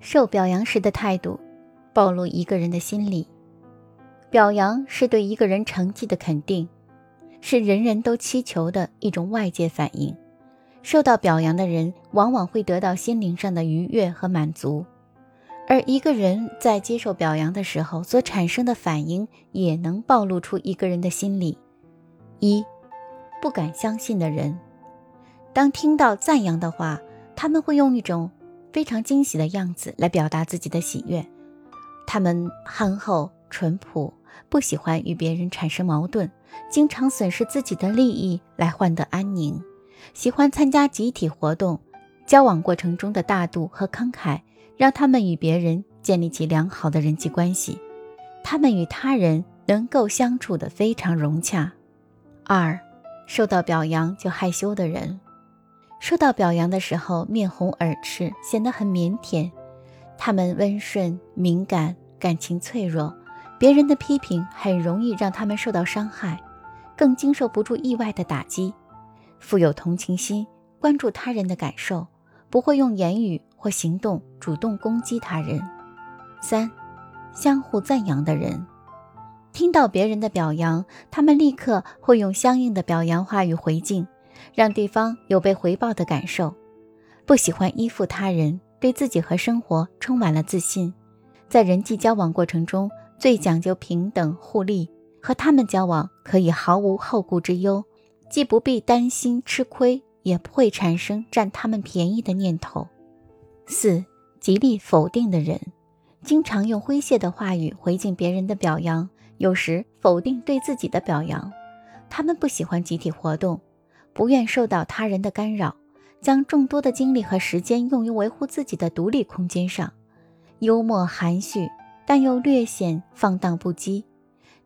受表扬时的态度，暴露一个人的心理。表扬是对一个人成绩的肯定，是人人都祈求的一种外界反应。受到表扬的人往往会得到心灵上的愉悦和满足，而一个人在接受表扬的时候所产生的反应，也能暴露出一个人的心理。一，不敢相信的人，当听到赞扬的话，他们会用一种。非常惊喜的样子来表达自己的喜悦。他们憨厚淳朴，不喜欢与别人产生矛盾，经常损失自己的利益来换得安宁。喜欢参加集体活动，交往过程中的大度和慷慨，让他们与别人建立起良好的人际关系。他们与他人能够相处得非常融洽。二，受到表扬就害羞的人。受到表扬的时候，面红耳赤，显得很腼腆。他们温顺、敏感，感情脆弱，别人的批评很容易让他们受到伤害，更经受不住意外的打击。富有同情心，关注他人的感受，不会用言语或行动主动攻击他人。三，相互赞扬的人，听到别人的表扬，他们立刻会用相应的表扬话语回敬。让对方有被回报的感受，不喜欢依附他人，对自己和生活充满了自信，在人际交往过程中最讲究平等互利，和他们交往可以毫无后顾之忧，既不必担心吃亏，也不会产生占他们便宜的念头。四、极力否定的人，经常用诙谐的话语回敬别人的表扬，有时否定对自己的表扬。他们不喜欢集体活动。不愿受到他人的干扰，将众多的精力和时间用于维护自己的独立空间上。幽默含蓄，但又略显放荡不羁。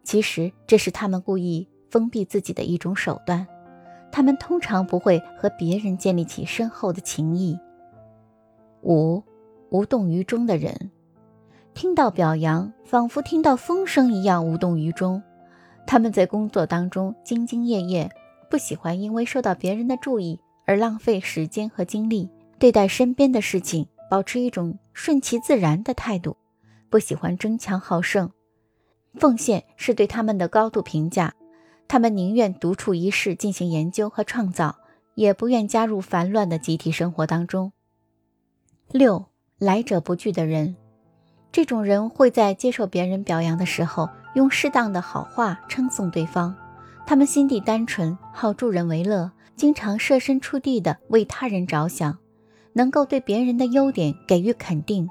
其实这是他们故意封闭自己的一种手段。他们通常不会和别人建立起深厚的情谊。五，无动于衷的人，听到表扬，仿佛听到风声一样无动于衷。他们在工作当中兢兢业业。不喜欢因为受到别人的注意而浪费时间和精力，对待身边的事情保持一种顺其自然的态度，不喜欢争强好胜，奉献是对他们的高度评价。他们宁愿独处一室进行研究和创造，也不愿加入烦乱的集体生活当中。六来者不拒的人，这种人会在接受别人表扬的时候，用适当的好话称颂对方。他们心地单纯，好助人为乐，经常设身处地的为他人着想，能够对别人的优点给予肯定，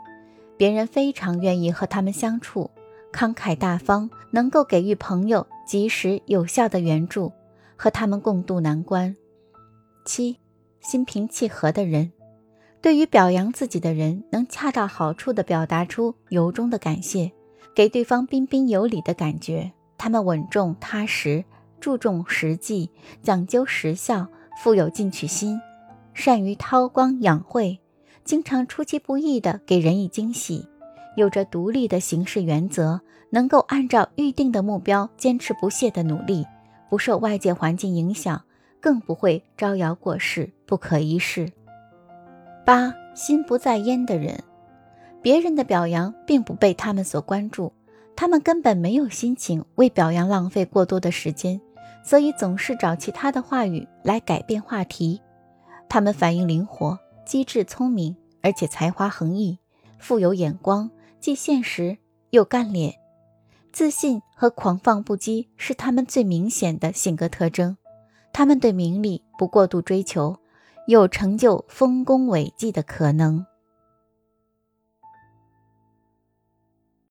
别人非常愿意和他们相处，慷慨大方，能够给予朋友及时有效的援助，和他们共度难关。七，心平气和的人，对于表扬自己的人，能恰到好处地表达出由衷的感谢，给对方彬彬有礼的感觉。他们稳重踏实。注重实际，讲究实效，富有进取心，善于韬光养晦，经常出其不意地给人以惊喜，有着独立的行事原则，能够按照预定的目标坚持不懈地努力，不受外界环境影响，更不会招摇过市、不可一世。八心不在焉的人，别人的表扬并不被他们所关注，他们根本没有心情为表扬浪费过多的时间。所以总是找其他的话语来改变话题。他们反应灵活、机智聪明，而且才华横溢，富有眼光，既现实又干练。自信和狂放不羁是他们最明显的性格特征。他们对名利不过度追求，有成就丰功伟绩的可能。